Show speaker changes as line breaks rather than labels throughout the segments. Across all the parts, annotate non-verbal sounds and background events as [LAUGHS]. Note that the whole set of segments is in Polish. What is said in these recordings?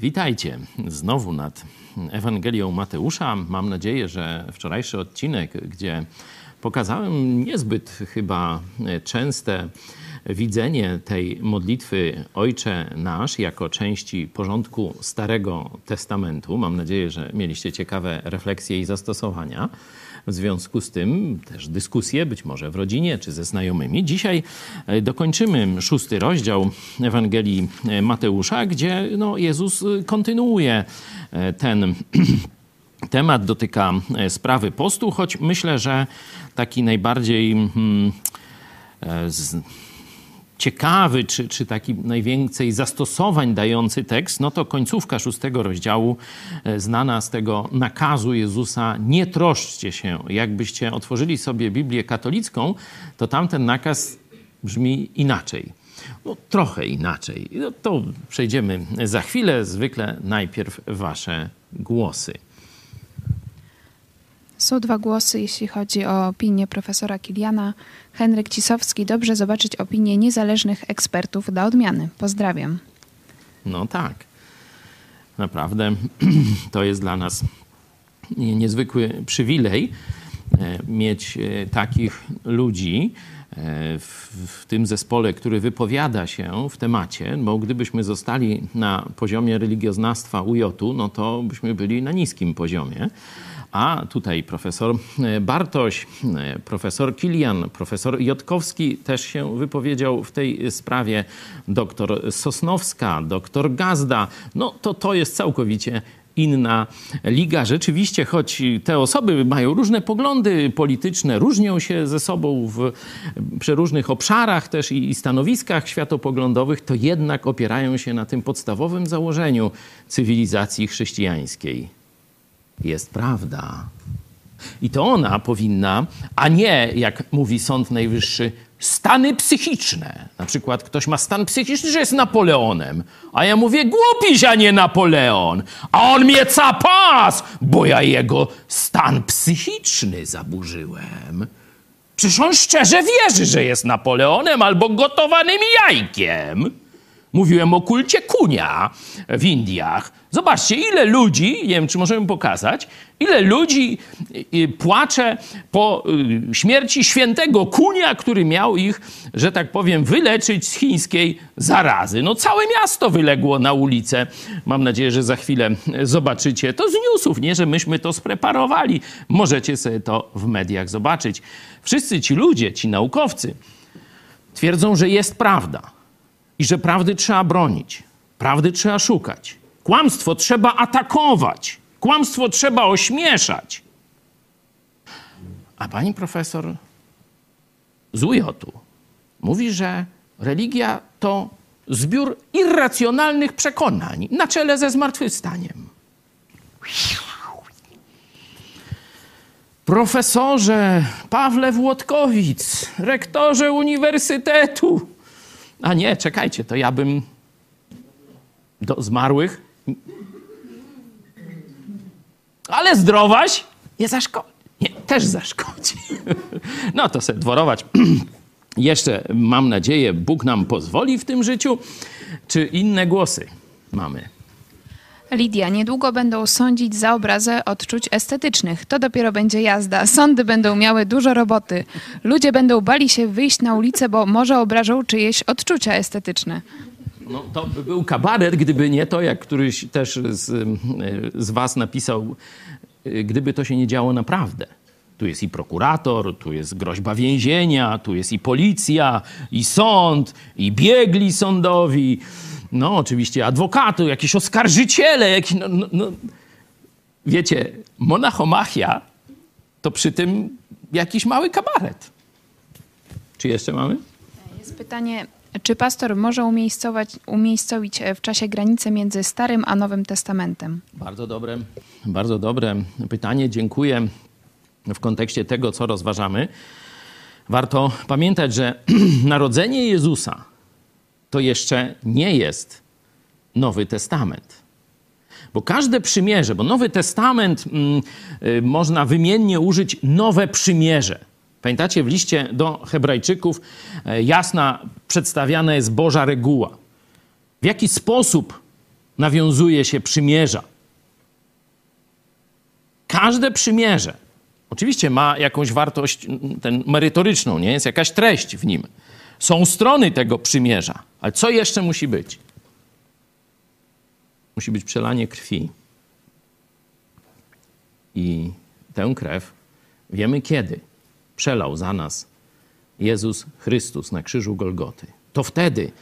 Witajcie znowu nad Ewangelią Mateusza. Mam nadzieję, że wczorajszy odcinek, gdzie pokazałem niezbyt chyba częste widzenie tej modlitwy Ojcze Nasz jako części porządku Starego Testamentu. Mam nadzieję, że mieliście ciekawe refleksje i zastosowania. W związku z tym też dyskusje, być może w rodzinie czy ze znajomymi. Dzisiaj e, dokończymy szósty rozdział Ewangelii e, Mateusza, gdzie no, Jezus e, kontynuuje ten [CLEARS THROAT] temat, dotyka sprawy postu, choć myślę, że taki najbardziej. Hmm, z, ciekawy, czy, czy taki najwięcej zastosowań dający tekst, no to końcówka szóstego rozdziału, e, znana z tego nakazu Jezusa, nie troszczcie się. Jakbyście otworzyli sobie Biblię katolicką, to tamten nakaz brzmi inaczej. No, trochę inaczej. No, to przejdziemy za chwilę. Zwykle najpierw wasze głosy.
Są dwa głosy, jeśli chodzi o opinię profesora Kiliana. Henryk Cisowski, dobrze zobaczyć opinię niezależnych ekspertów dla odmiany. Pozdrawiam.
No tak. Naprawdę [CLEARS THROAT] to jest dla nas niezwykły przywilej e, mieć e, takich ludzi e, w, w, tym zespole, który wypowiada się w temacie, bo gdybyśmy zostali na poziomie religioznawstwa UJ-u, no to byśmy byli na niskim poziomie. A tutaj profesor e, Bartoś, e, profesor Kilian, profesor Jotkowski też się wypowiedział w tej sprawie, doktor Sosnowska, doktor Gazda. No to to jest całkowicie inna liga. Rzeczywiście, choć te osoby mają różne poglądy polityczne, różnią się ze sobą w przeróżnych obszarach też i stanowiskach światopoglądowych, to jednak opierają się na tym podstawowym założeniu cywilizacji chrześcijańskiej jest prawda. I to ona powinna, a nie, jak mówi Sąd Najwyższy, stany psychiczne. Na przykład ktoś ma stan psychiczny, że jest Napoleonem, a ja mówię głupiś, a nie Napoleon. A on mnie capas, bo ja jego stan psychiczny zaburzyłem. Przecież on szczerze wierzy, że jest Napoleonem albo gotowanym jajkiem. Mówiłem o kulcie kunia w Indiach. Zobaczcie, ile ludzi, nie wiem, czy możemy pokazać, ile ludzi y, y, płacze po y, śmierci świętego kunia, który miał ich, że tak powiem, wyleczyć z chińskiej zarazy. No całe miasto wyległo na ulicę. Mam nadzieję, że za chwilę zobaczycie to z newsów, nie, że myśmy to spreparowali. Możecie sobie to w mediach zobaczyć. Wszyscy ci ludzie, ci naukowcy twierdzą, że jest prawda i że prawdy trzeba bronić, prawdy trzeba szukać. Kłamstwo trzeba atakować, kłamstwo trzeba ośmieszać. A pani profesor z UJ-u mówi, że religia to zbiór irracjonalnych przekonań na czele ze zmartwychwstaniem. Profesorze Pawle Włodkowic, rektorze uniwersytetu, a nie, czekajcie, to ja bym do zmarłych. Ale zdrowaś nie zaszkodzi. Nie, też zaszkodzi. [LAUGHS] No to sobie dworować. [CLEARS THROAT] Jeszcze mam nadzieję, Bóg nam pozwoli w tym życiu. Czy inne głosy mamy?
Lidia, niedługo będą sądzić za obrazę odczuć estetycznych. To dopiero będzie jazda. Sądy będą miały dużo roboty. Ludzie będą bali się wyjść na ulicę, bo może obrażą czyjeś odczucia estetyczne.
No, to by był kabaret, gdyby nie to, jak któryś też z, z was napisał, gdyby to się nie działo naprawdę. Tu jest i prokurator, tu jest groźba więzienia, tu jest i policja, i sąd, i biegli sądowi no oczywiście adwokatu, jakieś oskarżyciele, jakieś, no, no, no. Wiecie, monachomachia to przy tym jakiś mały kabaret. Czy jeszcze mamy?
Jest pytanie, czy pastor może umiejscować, umiejscowić w czasie granicę między Starym a Nowym Testamentem?
Bardzo dobre, bardzo dobre pytanie. Dziękuję. W kontekście tego, co rozważamy, warto pamiętać, że [CLEARS THROAT] narodzenie Jezusa to jeszcze nie jest Nowy Testament. Bo każde przymierze, bo Nowy Testament mm, y, można wymiennie użyć nowe przymierze. Pamiętacie, w liście do Hebrajczyków y, jasna przedstawiana jest Boża reguła. W jaki sposób nawiązuje się przymierza. Każde przymierze oczywiście ma jakąś wartość mm, ten, merytoryczną, nie? Jest jakaś treść w nim. Są strony tego przymierza. Ale co jeszcze musi być? Musi być przelanie krwi. I tę krew wiemy kiedy przelał za nas Jezus Chrystus na krzyżu Golgoty. To wtedy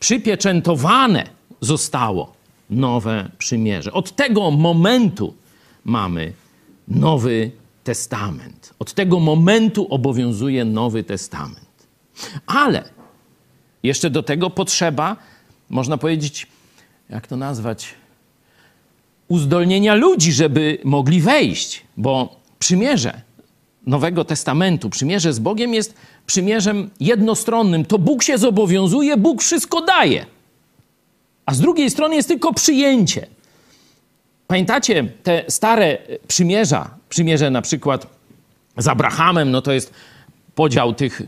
przypieczętowane zostało nowe przymierze. Od tego momentu mamy Nowy Testament. Od tego momentu obowiązuje Nowy Testament. Ale jeszcze do tego potrzeba, można powiedzieć, jak to nazwać, uzdolnienia ludzi, żeby mogli wejść, bo przymierze Nowego Testamentu, przymierze z Bogiem jest przymierzem jednostronnym. To Bóg się zobowiązuje, Bóg wszystko daje. A z drugiej strony jest tylko przyjęcie. Pamiętacie te stare przymierza, przymierze na przykład z Abrahamem, no to jest podział tych,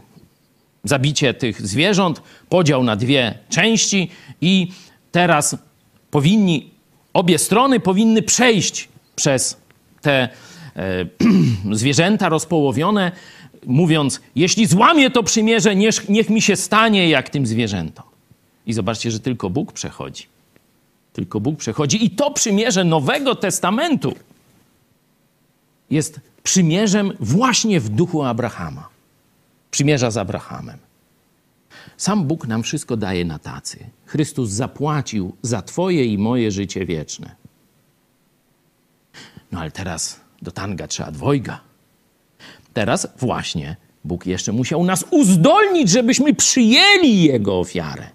zabicie tych zwierząt, podział na dwie części i teraz powinni, obie strony powinny przejść przez te e, [CLEARS THROAT] zwierzęta rozpołowione, mówiąc, jeśli złamie to przymierze, niech, niech mi się stanie jak tym zwierzętom. I zobaczcie, że tylko Bóg przechodzi. Tylko Bóg przechodzi. I to przymierze Nowego Testamentu jest przymierzem właśnie w duchu Abrahama. Przymierza z Abrahamem. Sam Bóg nam wszystko daje na tacy. Chrystus zapłacił za Twoje i moje życie wieczne. No ale teraz do tanga trzeba dwojga. Teraz właśnie Bóg jeszcze musiał nas uzdolnić, żebyśmy przyjęli Jego ofiarę.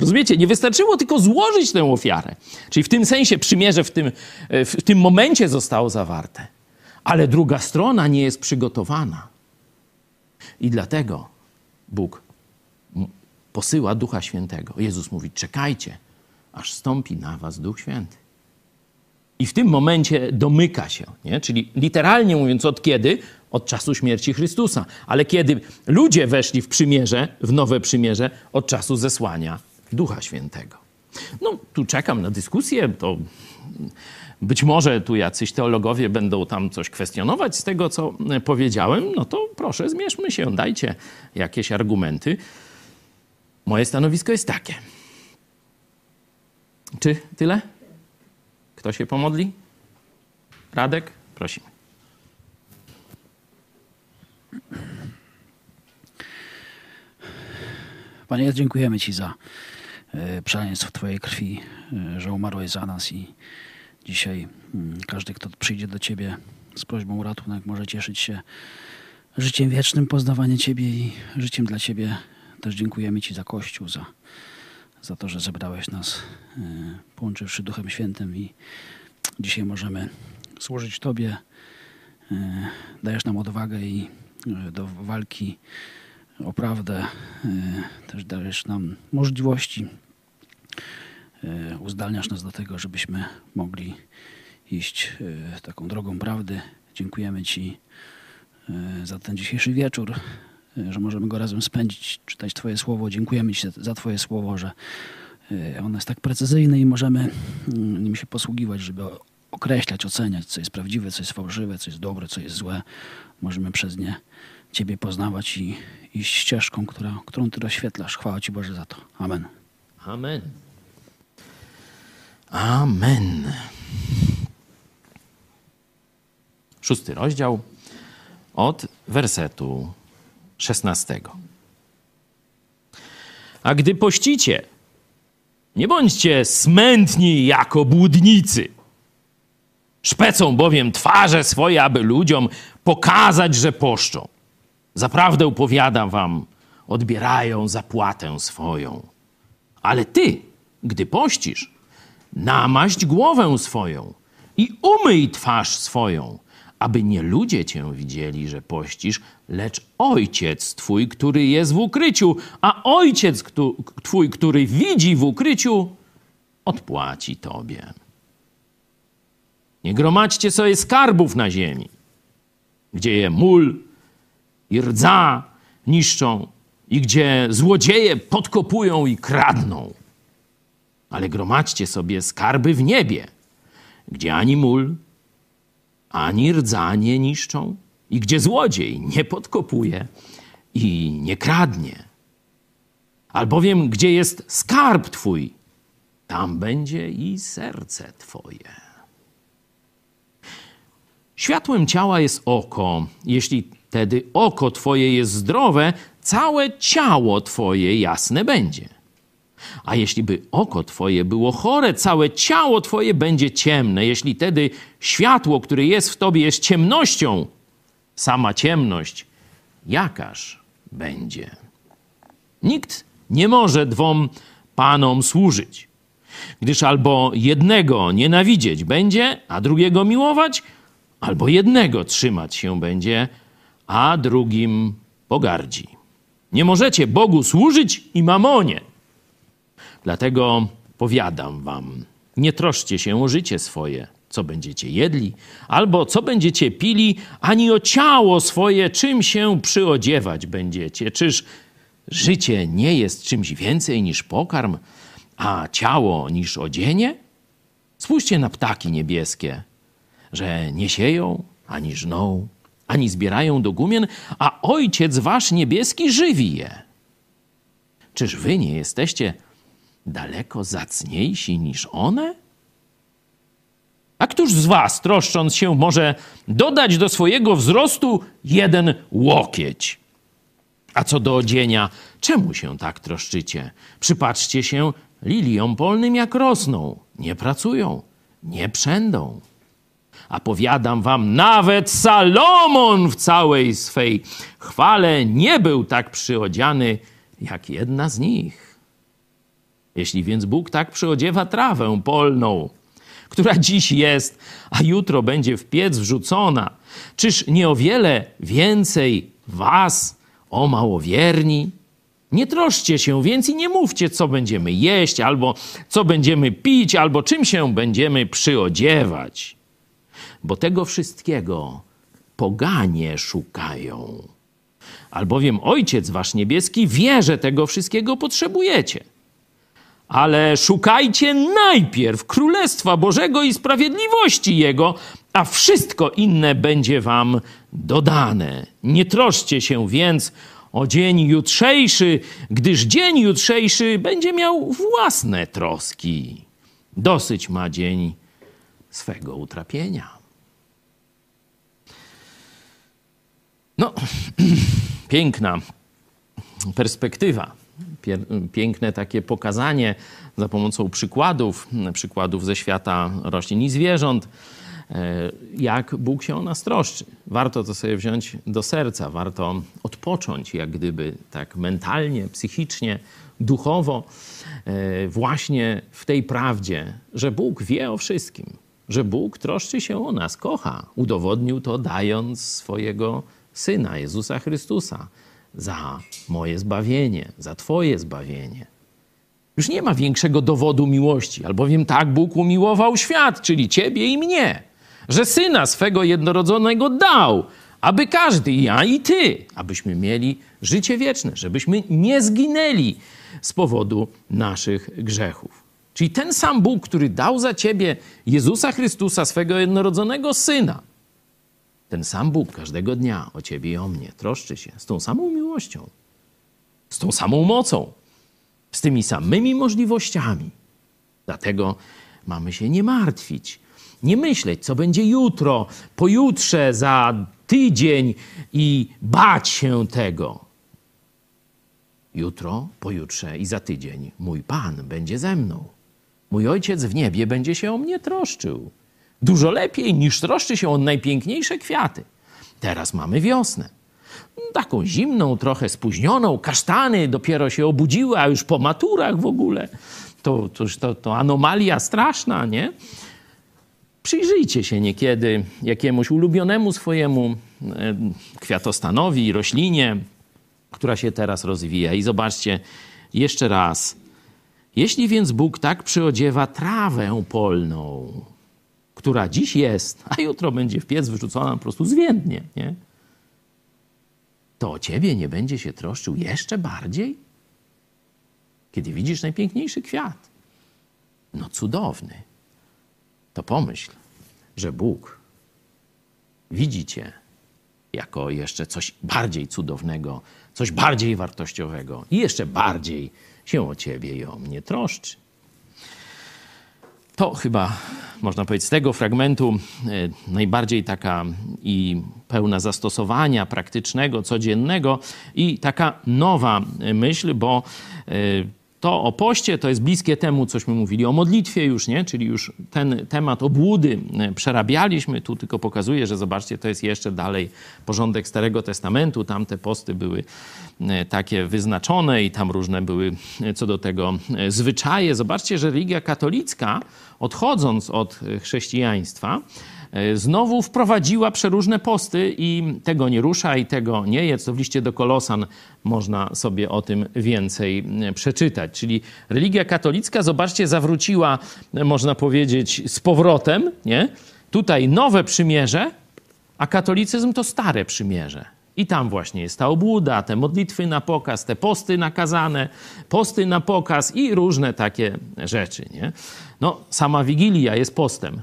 Rozumiecie? Nie wystarczyło tylko złożyć tę ofiarę. Czyli w tym sensie przymierze w tym, w tym momencie zostało zawarte. Ale druga strona nie jest przygotowana. I dlatego Bóg posyła Ducha Świętego. Jezus mówi: czekajcie, aż stąpi na was Duch Święty. I w tym momencie domyka się, nie? czyli literalnie mówiąc, od kiedy? Od czasu śmierci Chrystusa. Ale kiedy ludzie weszli w przymierze, w nowe przymierze, od czasu zesłania Ducha Świętego. No, tu czekam na dyskusję, to być może tu jacyś teologowie będą tam coś kwestionować z tego, co powiedziałem, no to proszę, zmierzmy się, dajcie jakieś argumenty. Moje stanowisko jest takie. Czy tyle? Kto się pomodli? Radek? Prosimy.
Panie, dziękujemy Ci za e, przeleństwo Twojej krwi, e, że umarłeś za nas i dzisiaj mm, każdy, kto przyjdzie do Ciebie z prośbą o ratunek, może cieszyć się życiem wiecznym, poznawaniem Ciebie i życiem dla Ciebie. Też dziękujemy Ci za Kościół, za, za to, że zebrałeś nas, e, połączywszy Duchem Świętym i dzisiaj możemy służyć Tobie. Dajesz nam odwagę i do walki o prawdę. Też dajesz nam możliwości. Uzdalniasz nas do tego, żebyśmy mogli iść taką drogą prawdy. Dziękujemy Ci za ten dzisiejszy wieczór, że możemy go razem spędzić, czytać Twoje słowo. Dziękujemy Ci za Twoje słowo, że ono jest tak precyzyjne i możemy nim się posługiwać, żeby określać, oceniać, co jest prawdziwe, co jest fałszywe, co jest dobre, co jest złe. Możemy przez nie Ciebie poznawać i iść ścieżką, która, którą Ty rozświetlasz. Chwała Ci Boże za to. Amen.
Amen. Amen. Szósty rozdział od wersetu szesnastego. A gdy pościcie, nie bądźcie smętni jako błudnicy. Szpecą bowiem twarze swoje, aby ludziom pokazać, że poszczą. Zaprawdę powiadam wam, odbierają zapłatę swoją. Ale ty, gdy pościsz, namaść głowę swoją i umyj twarz swoją, aby nie ludzie cię widzieli, że pościsz, lecz ojciec twój, który jest w ukryciu, a ojciec twój, który widzi w ukryciu, odpłaci tobie. Nie gromadźcie sobie skarbów na ziemi, gdzie je mól i rdza niszczą i gdzie złodzieje podkopują i kradną. ale gromadźcie sobie skarby w niebie, gdzie ani mól, ani rdza nie niszczą i gdzie złodziej nie podkopuje i nie kradnie. Albowiem, gdzie jest skarb Twój, tam będzie i serce Twoje. Światłem ciała jest oko. Jeśli wtedy oko Twoje jest zdrowe, całe ciało Twoje jasne będzie. A jeśli by oko Twoje było chore, całe ciało Twoje będzie ciemne. Jeśli tedy światło, które jest w Tobie, jest ciemnością, sama ciemność, jakaż będzie? Nikt nie może dwom panom służyć, gdyż albo jednego nienawidzieć będzie, a drugiego miłować, albo jednego trzymać się będzie, a drugim pogardzi. Nie możecie Bogu służyć i mamonie. Dlatego powiadam wam, nie troszcie się o życie swoje, co będziecie jedli, albo co będziecie pili, ani o ciało swoje, czym się przyodziewać będziecie. Czyż życie nie jest czymś więcej niż pokarm, a ciało niż odzienie? Spójrzcie na ptaki niebieskie, że nie sieją, ani żną, ani zbierają do gumien, a Ojciec wasz niebieski żywi je. Czyż wy nie jesteście daleko zacniejsi niż one? A któż z was, troszcząc się, może dodać do swojego wzrostu jeden łokieć? A co do odzienia, czemu się tak troszczycie? Przypatrzcie się liliom polnym, jak rosną. Nie pracują, nie przędą. A powiadam wam, nawet Salomon w całej swej chwale nie był tak przyodziany jak jedna z nich. Jeśli więc Bóg tak przyodziewa trawę polną, która dziś jest, a jutro będzie w piec wrzucona, czyż nie o wiele więcej was, o małowierni? Nie troszcie się więc i nie mówcie, co będziemy jeść, albo co będziemy pić, albo czym się będziemy przyodziewać. Bo tego wszystkiego poganie szukają. Albowiem Ojciec Wasz Niebieski wie, że tego wszystkiego potrzebujecie. Ale szukajcie najpierw Królestwa Bożego i sprawiedliwości Jego, a wszystko inne będzie Wam dodane. Nie troszcie się więc o dzień jutrzejszy, gdyż dzień jutrzejszy będzie miał własne troski. Dosyć ma dzień swego utrapienia. No, [CLEARS THROAT] piękna perspektywa, piękne takie pokazanie za pomocą przykładów, przykładów ze świata roślin i zwierząt, e, jak Bóg się o nas troszczy. Warto to sobie wziąć do serca, warto odpocząć, jak gdyby tak mentalnie, psychicznie, duchowo, e, właśnie w tej prawdzie, że Bóg wie o wszystkim, że Bóg troszczy się o nas, kocha. Udowodnił to, dając swojego Syna Jezusa Chrystusa za moje zbawienie, za Twoje zbawienie. Już nie ma większego dowodu miłości, albowiem tak Bóg umiłował świat, czyli Ciebie i mnie, że Syna swego jednorodzonego dał, aby każdy, ja i Ty, abyśmy mieli życie wieczne, żebyśmy nie zginęli z powodu naszych grzechów. Czyli ten sam Bóg, który dał za Ciebie Jezusa Chrystusa, swego jednorodzonego Syna, ten sam Bóg każdego dnia o ciebie i o mnie troszczy się z tą samą miłością, z tą samą mocą, z tymi samymi możliwościami. Dlatego mamy się nie martwić, nie myśleć, co będzie jutro, pojutrze, za tydzień i bać się tego. Jutro, pojutrze i za tydzień mój Pan będzie ze mną. Mój Ojciec w niebie będzie się o mnie troszczył. Dużo lepiej niż troszczy się o najpiękniejsze kwiaty. Teraz mamy wiosnę. Taką zimną, trochę spóźnioną. Kasztany dopiero się obudziły, a już po maturach w ogóle. To, to, to, to anomalia straszna, nie? Przyjrzyjcie się niekiedy jakiemuś ulubionemu swojemu kwiatostanowi, roślinie, która się teraz rozwija i zobaczcie jeszcze raz. Jeśli więc Bóg tak przyodziewa trawę polną, która dziś jest, a jutro będzie w piec wyrzucona po prostu zwiędnie, nie? to o ciebie nie będzie się troszczył jeszcze bardziej? Kiedy widzisz najpiękniejszy kwiat, No cudowny. To pomyśl, że Bóg widzi cię jako jeszcze coś bardziej cudownego, coś bardziej wartościowego i jeszcze bardziej się o ciebie i o mnie troszczy. To chyba, można powiedzieć, z tego fragmentu e, najbardziej taka i pełna zastosowania praktycznego, codziennego i taka nowa myśl, bo e, to o poście to jest bliskie temu, cośmy mówili o modlitwie już, nie? Czyli już ten temat obłudy e, przerabialiśmy. Tu tylko pokazuję, że zobaczcie, to jest jeszcze dalej porządek Starego Testamentu. Tam te posty były e, takie wyznaczone i tam różne były e, co do tego zwyczaje. Zobaczcie, że religia katolicka, odchodząc od chrześcijaństwa, znowu wprowadziła przeróżne posty i tego nie rusza i tego nie jest. To w liście do Kolosan można sobie o tym więcej e, przeczytać. Czyli religia katolicka, zobaczcie, zawróciła, e, można powiedzieć, z powrotem, nie? Tutaj nowe przymierze, a katolicyzm to stare przymierze. I tam właśnie jest ta obłuda, te modlitwy na pokaz, te posty nakazane, posty na pokaz i różne takie rzeczy. Nie? No, sama Wigilia jest postem.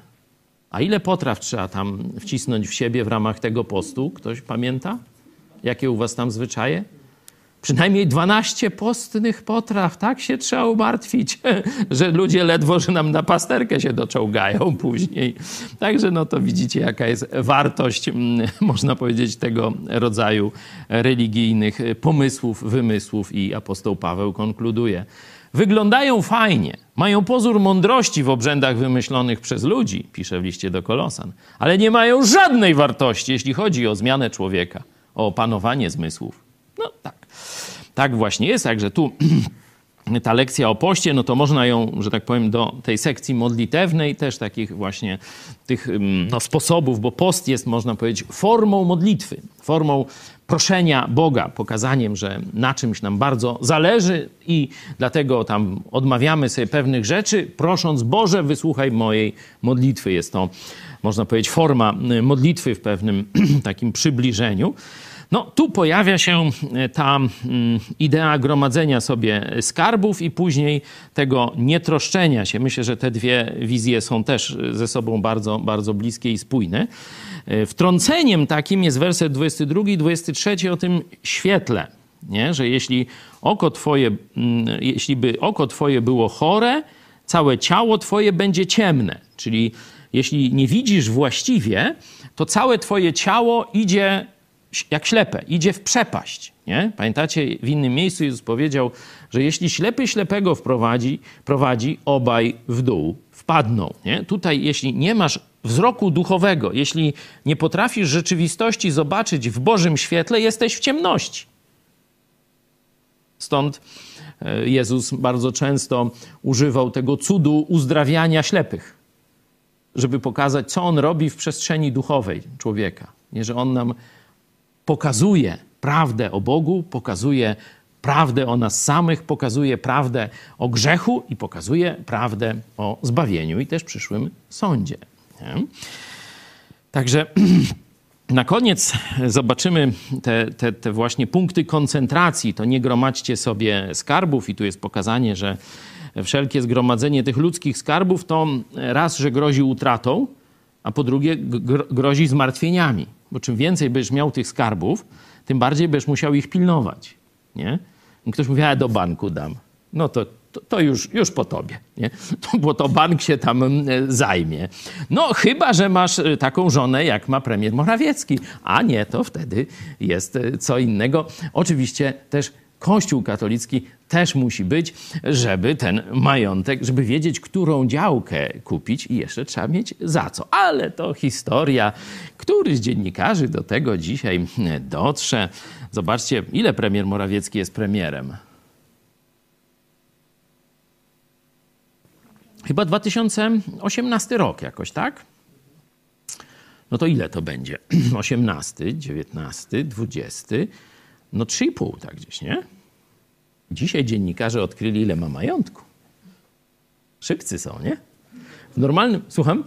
A ile potraw trzeba tam wcisnąć w siebie w ramach tego postu? Ktoś pamięta? Jakie u was tam zwyczaje? Przynajmniej 12 postnych potraw, tak się trzeba umartwić, [LAUGHS] że ludzie ledwo, że nam na pasterkę się doczołgają [LAUGHS] później. Także no to widzicie, jaka jest wartość, mm, [LAUGHS] można powiedzieć, tego rodzaju religijnych pomysłów, wymysłów i apostoł Paweł konkluduje. Wyglądają fajnie, mają pozór mądrości w obrzędach wymyślonych przez ludzi, pisze w liście do Kolosan, ale nie mają żadnej wartości, jeśli chodzi o zmianę człowieka, o opanowanie zmysłów. No tak. Tak właśnie jest, także tu [CLEARS THROAT] ta lekcja o poście, no to można ją, że tak powiem, do tej sekcji modlitewnej, też takich właśnie tych no, sposobów, bo post jest, można powiedzieć, formą modlitwy, formą proszenia Boga, pokazaniem, że na czymś nam bardzo zależy i dlatego tam odmawiamy sobie pewnych rzeczy, prosząc Boże, wysłuchaj mojej modlitwy. Jest to, można powiedzieć, forma modlitwy w pewnym [CLEARS THROAT] takim przybliżeniu. No, tu pojawia się e, ta mm, idea gromadzenia sobie skarbów i później tego nietroszczenia się. Myślę, że te dwie wizje są też ze sobą bardzo, bardzo bliskie i spójne. E, wtrąceniem takim jest werset 22 i 23 o tym świetle, nie? że jeśli oko twoje, mm, jeśli by oko twoje było chore, całe ciało twoje będzie ciemne. Czyli jeśli nie widzisz właściwie, to całe twoje ciało idzie jak ślepe, idzie w przepaść. Nie? Pamiętacie, w innym miejscu Jezus powiedział, że jeśli ślepy ślepego wprowadzi, prowadzi, obaj w dół wpadną. Nie? Tutaj, jeśli nie masz wzroku duchowego, jeśli nie potrafisz rzeczywistości zobaczyć w Bożym świetle, jesteś w ciemności. Stąd e, Jezus bardzo często używał tego cudu uzdrawiania ślepych, żeby pokazać, co on robi w przestrzeni duchowej człowieka. Nie, że on nam pokazuje prawdę o Bogu, pokazuje prawdę o nas samych, pokazuje prawdę o grzechu i pokazuje prawdę o zbawieniu i też przyszłym sądzie. Nie? Także [CLEARS THROAT] na koniec zobaczymy te, te, te, właśnie punkty koncentracji. To nie gromadźcie sobie skarbów, i tu jest pokazanie, że wszelkie zgromadzenie tych ludzkich skarbów to raz, że grozi utratą, a po drugie grozi zmartwieniami. Bo czym więcej będziesz miał tych skarbów, tym bardziej będziesz musiał ich pilnować. Nie? Ktoś mówi, a do banku dam. No to, to, to, już, już po tobie, nie? [LAUGHS] To, bo to bank się tam e, zajmie. No chyba, że masz e, taką żonę, jak ma premier Morawiecki. A nie, to wtedy jest e, co innego. Oczywiście też Kościół katolicki też musi być, żeby ten majątek, żeby wiedzieć, którą działkę kupić i jeszcze trzeba mieć za co. Ale to historia. Który z dziennikarzy do tego dzisiaj dotrze? Zobaczcie, ile premier Morawiecki jest premierem. Chyba 2018 rok jakoś, tak? No to ile to będzie? 18, 19, 20, no 3,5 tak gdzieś, nie? Dzisiaj dziennikarze odkryli, ile ma majątku. Szybcy są, nie? W normalnym... Słucham?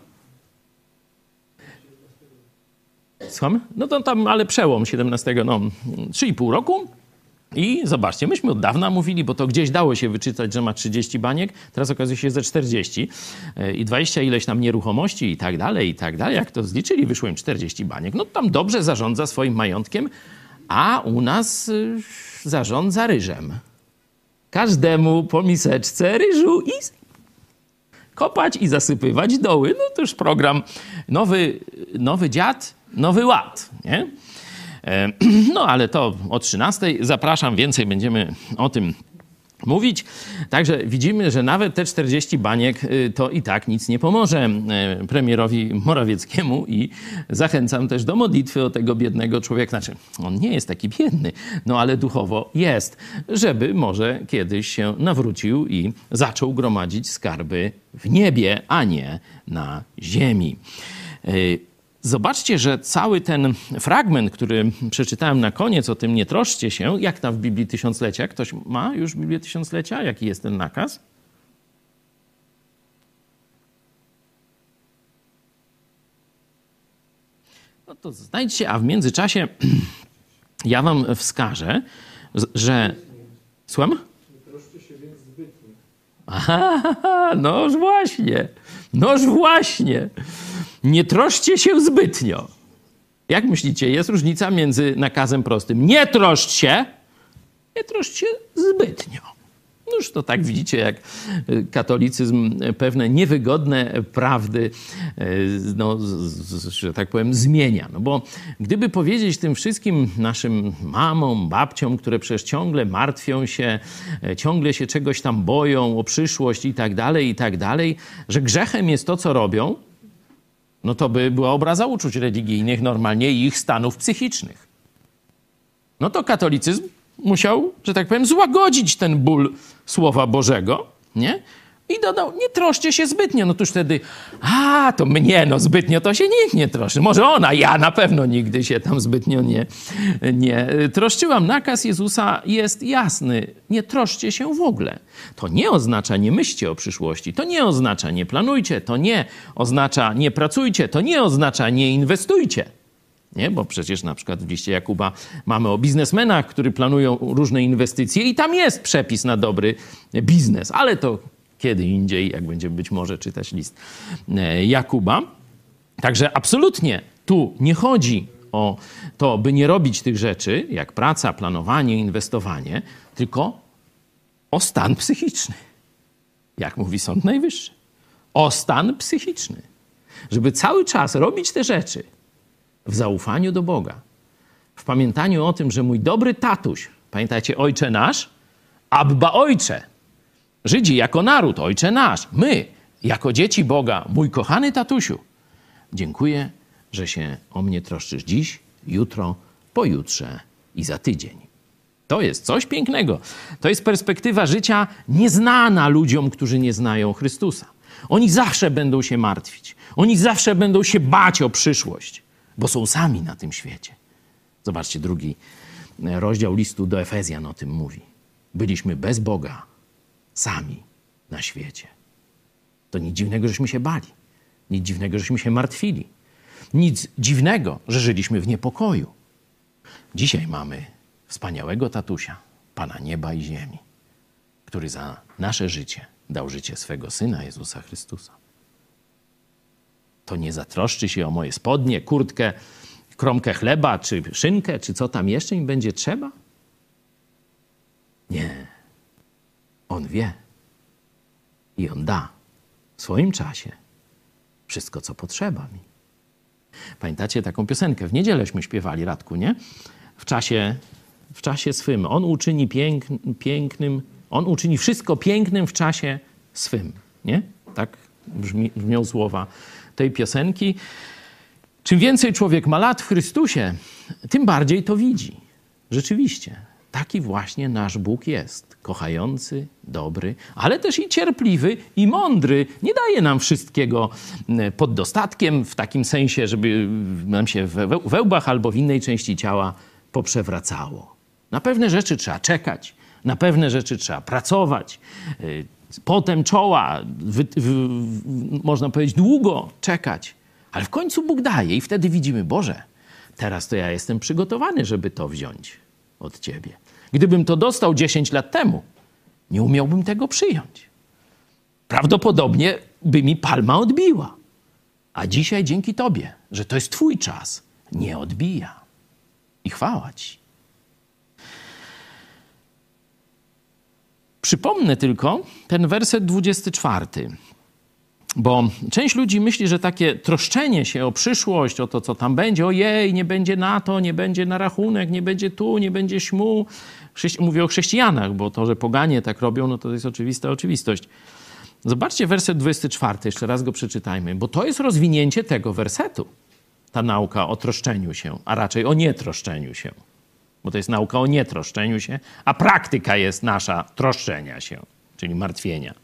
Słucham? No to tam, ale przełom 17, no 3,5 roku. I zobaczcie, myśmy od dawna mówili, bo to gdzieś dało się wyczytać, że ma 30 baniek, teraz okazuje się ze 40 e, i 20 ileś tam nieruchomości i tak dalej, i tak dalej. Jak to zliczyli, wyszło im 40 baniek. No tam dobrze zarządza swoim majątkiem, a u nas y, zarządza ryżem. Każdemu po miseczce ryżu i kopać i zasypywać doły. No to już program nowy, nowy dziad, nowy ład, nie? E, [CLEARS THROAT] no ale to o 13 zapraszam, więcej będziemy o tym mówić. Także widzimy, że nawet te 40 baniek y, to i tak nic nie pomoże y, premierowi Morawieckiemu i zachęcam też do modlitwy o tego biednego człowieka. Znaczy, on nie jest taki biedny, no ale duchowo jest, żeby może kiedyś się nawrócił i zaczął gromadzić skarby w niebie, a nie na ziemi. Zobaczcie, że cały ten fragment, który przeczytałem na koniec o tym nie troszcie się, jak tam w Biblii Tysiąclecia, ktoś ma już Biblię Tysiąclecia? Jaki jest ten nakaz? No to znajdźcie, a w międzyczasie [CLEARS THROAT] ja wam wskażę, że... Słucham? Nie się więc zbytnio. Aha, [LAUGHS] noż właśnie, noż właśnie nie troszcie się zbytnio. Jak myślicie, jest różnica między nakazem prostym nie troszcz się, nie troszcz się zbytnio. Noż to tak widzicie, jak y, katolicyzm pewne niewygodne prawdy, y, no, że tak powiem, zmienia. No bo gdyby powiedzieć tym wszystkim naszym mamom, babciom, które przecież ciągle martwią się, y, ciągle się czegoś tam boją o przyszłość i tak dalej, i tak dalej, że grzechem jest to, co robią, no to by była obraza uczuć religijnych normalnie ich stanów psychicznych. No to katolicyzm musiał, że tak powiem, złagodzić ten ból Słowa Bożego, nie? I dodał, nie troszcie się zbytnio. No tuż wtedy, a to mnie, no zbytnio to się nikt nie troszczy. Może ona, ja na pewno nigdy się tam zbytnio nie, nie troszczyłam. Nakaz Jezusa jest jasny. Nie troszcie się w ogóle. To nie oznacza nie myślcie o przyszłości. To nie oznacza nie planujcie. To nie oznacza nie pracujcie. To nie oznacza nie inwestujcie. Nie? Bo przecież na przykład w liście Jakuba mamy o biznesmenach, którzy planują różne inwestycje i tam jest przepis na dobry biznes, ale to kiedy indziej, jak będziemy być może czytać list e, Jakuba. Także absolutnie tu nie chodzi o to, by nie robić tych rzeczy, jak praca, planowanie, inwestowanie, tylko o stan psychiczny. Jak mówi Sąd Najwyższy. O stan psychiczny. Żeby cały czas robić te rzeczy w zaufaniu do Boga, w pamiętaniu o tym, że mój dobry tatuś, pamiętajcie, ojcze nasz, Abba ojcze, Żydzi jako naród, ojcze nasz, my jako dzieci Boga, mój kochany tatusiu, dziękuję, że się o mnie troszczysz dziś, jutro, pojutrze i za tydzień. To jest coś pięknego. To jest perspektywa życia nieznana ludziom, którzy nie znają Chrystusa. Oni zawsze będą się martwić. Oni zawsze będą się bać o przyszłość, bo są sami na tym świecie. Zobaczcie, drugi rozdział listu do Efezjan o tym mówi. Byliśmy bez Boga, sami na świecie. To nic dziwnego, żeśmy się bali. Nic dziwnego, żeśmy się martwili. Nic dziwnego, że żyliśmy w niepokoju. Dzisiaj mamy wspaniałego tatusia, Pana nieba i ziemi, który za nasze życie dał życie swego Syna Jezusa Chrystusa. To nie zatroszczy się o moje spodnie, kurtkę, kromkę chleba, czy szynkę, czy co tam jeszcze im będzie trzeba? Nie. On wie i on da w swoim czasie wszystko, co potrzeba mi. Pamiętacie taką piosenkę? W niedzielęśmy śpiewali, Radku, nie? W czasie, w czasie swym. On uczyni pięk, pięknym, on uczyni wszystko pięknym w czasie swym, nie? Tak brzmi, brzmią słowa tej piosenki. Czym więcej człowiek ma lat w Chrystusie, tym bardziej to widzi. Rzeczywiście. Taki właśnie nasz Bóg jest. Kochający, dobry, ale też i cierpliwy i mądry. Nie daje nam wszystkiego mm, pod dostatkiem, w takim sensie, żeby nam się we łbach albo w innej części ciała poprzewracało. Na pewne rzeczy trzeba czekać, na pewne rzeczy trzeba pracować. Y, potem czoła, można powiedzieć, długo czekać. Ale w końcu Bóg daje i wtedy widzimy, Boże, teraz to ja jestem przygotowany, żeby to wziąć od Ciebie. Gdybym to dostał 10 lat temu, nie umiałbym tego przyjąć. Prawdopodobnie by mi palma odbiła. A dzisiaj dzięki Tobie, że to jest Twój czas, nie odbija. I chwała Ci. Przypomnę tylko ten werset 24. Bo część ludzi myśli, że takie troszczenie się o przyszłość, o to, co tam będzie, ojej, nie będzie na to, nie będzie na rachunek, nie będzie tu, nie będzie śmu. Mówię o chrześcijanach, bo to, że poganie tak robią, no to jest oczywista oczywistość. Zobaczcie werset 24, jeszcze raz go przeczytajmy, bo to jest rozwinięcie tego wersetu. Ta nauka o troszczeniu się, a raczej o nietroszczeniu się. Bo to jest nauka o nietroszczeniu się, a praktyka jest nasza troszczenia się, czyli martwienia.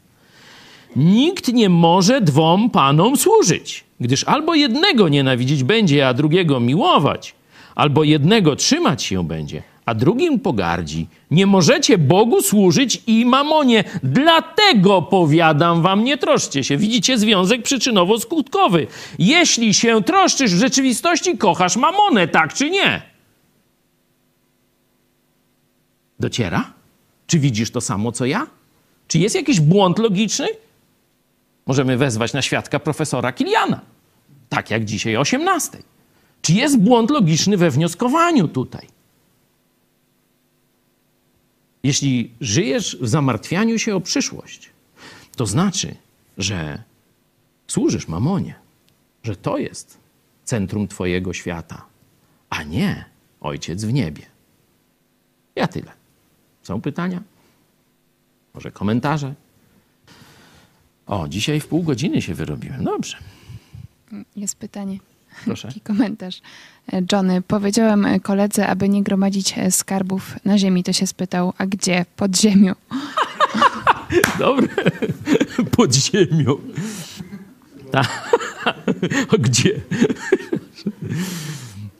Nikt nie może dwom panom służyć, gdyż albo jednego nienawidzić będzie, a drugiego miłować, albo jednego trzymać się będzie, a drugim pogardzi. Nie możecie Bogu służyć i mamonie. Dlatego powiadam wam, nie troszcie się. Widzicie związek przyczynowo-skutkowy. Jeśli się troszczysz, w rzeczywistości kochasz mamonę, tak czy nie? Dociera? Czy widzisz to samo, co ja? Czy jest jakiś błąd logiczny? Możemy wezwać na świadka profesora Kiliana, tak jak dzisiaj o 18. Czy jest błąd logiczny we wnioskowaniu tutaj? Jeśli żyjesz w zamartwianiu się o przyszłość, to znaczy, że służysz mamonie, że to jest centrum Twojego świata, a nie Ojciec w niebie. Ja tyle. Są pytania? Może komentarze? O, dzisiaj w pół godziny się wyrobiłem. Dobrze.
Jest pytanie.
Proszę.
Taki komentarz. Johnny, powiedziałem koledze, aby nie gromadzić skarbów na ziemi. To się spytał, a gdzie? Pod ziemią. [LAUGHS]
Dobre. Pod ziemią. Ta. [LAUGHS] Gdzie?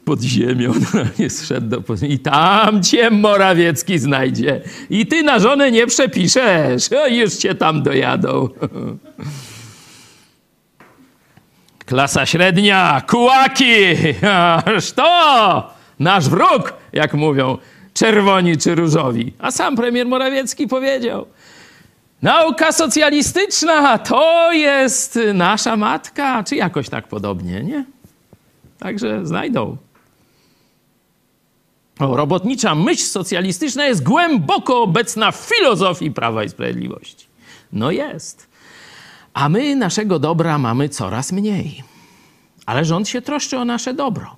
Pod ziemią. [LAUGHS] Nie zszedł do pod... I tam cię Morawiecki znajdzie. I ty na żonę nie przepiszesz. Już cię tam dojadą. [LAUGHS] Klasa średnia, kułaki, [LAUGHS] aż to nasz wróg, jak mówią czerwoni czy różowi. A sam premier Morawiecki powiedział, nauka socjalistyczna to jest nasza matka, czy jakoś tak podobnie, nie? Także znajdą. Robotnicza myśl socjalistyczna jest głęboko obecna w filozofii Prawa i Sprawiedliwości. No jest. A my naszego dobra mamy coraz mniej. Ale rząd się troszczy o nasze dobro.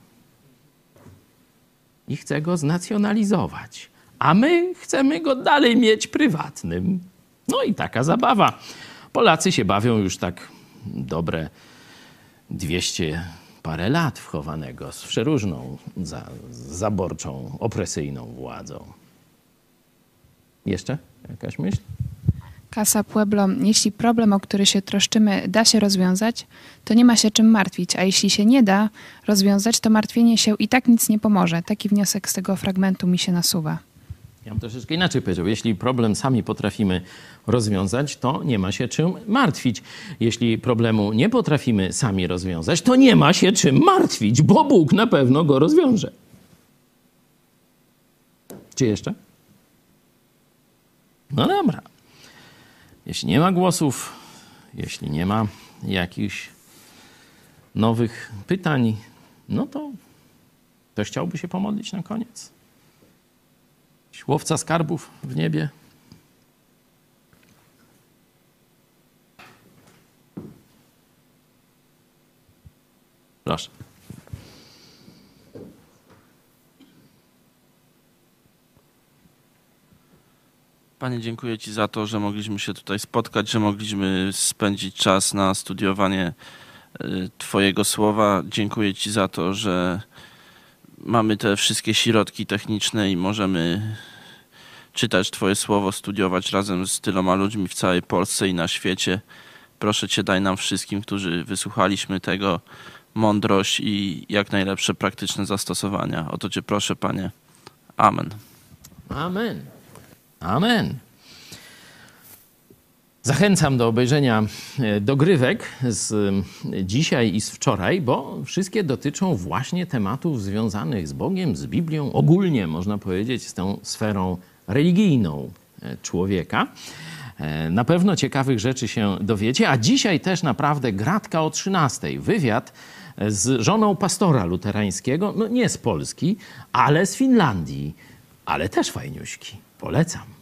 I chce go znacjonalizować. A my chcemy go dalej mieć prywatnym. No i taka zabawa. Polacy się bawią już tak dobre 200 parę lat wchowanego z przeróżną, za, zaborczą, opresyjną władzą. Jeszcze jakaś myśl?
Casa Pueblo, jeśli problem, o który się troszczymy, da się rozwiązać, to nie ma się czym martwić, a jeśli się nie da rozwiązać, to martwienie się i tak nic nie pomoże. Taki wniosek z tego fragmentu mi się nasuwa.
Ja bym troszeczkę inaczej powiedział. Jeśli problem sami potrafimy rozwiązać, to nie ma się czym martwić. Jeśli problemu nie potrafimy sami rozwiązać, to nie ma się czym martwić, bo Bóg na pewno go rozwiąże. Czy jeszcze? No dobra. Jeśli nie ma głosów, jeśli nie ma jakichś nowych pytań, no to ktoś chciałby się pomodlić na koniec. Łowca skarbów w niebie. Proszę.
Panie, dziękuję Ci za to, że mogliśmy się tutaj spotkać, że mogliśmy spędzić czas na studiowanie y, Twojego słowa. Dziękuję Ci za to, że mamy te wszystkie środki techniczne i możemy czytać Twoje słowo, studiować razem z tyloma ludźmi w całej Polsce i na świecie. Proszę Cię, daj nam wszystkim, którzy wysłuchaliśmy tego, mądrość i jak najlepsze praktyczne zastosowania. O to Cię proszę, Panie. Amen.
Amen. Amen. Zachęcam do obejrzenia e, dogrywek z e, dzisiaj i z wczoraj, bo wszystkie dotyczą właśnie tematów związanych z Bogiem, z Biblią, ogólnie można powiedzieć z tą sferą religijną e, człowieka. E, Na pewno ciekawych rzeczy się dowiecie, a dzisiaj też naprawdę gratka o 13. Wywiad z żoną pastora luterańskiego, no nie z Polski, ale z Finlandii, ale też fajniuśki. Polecam.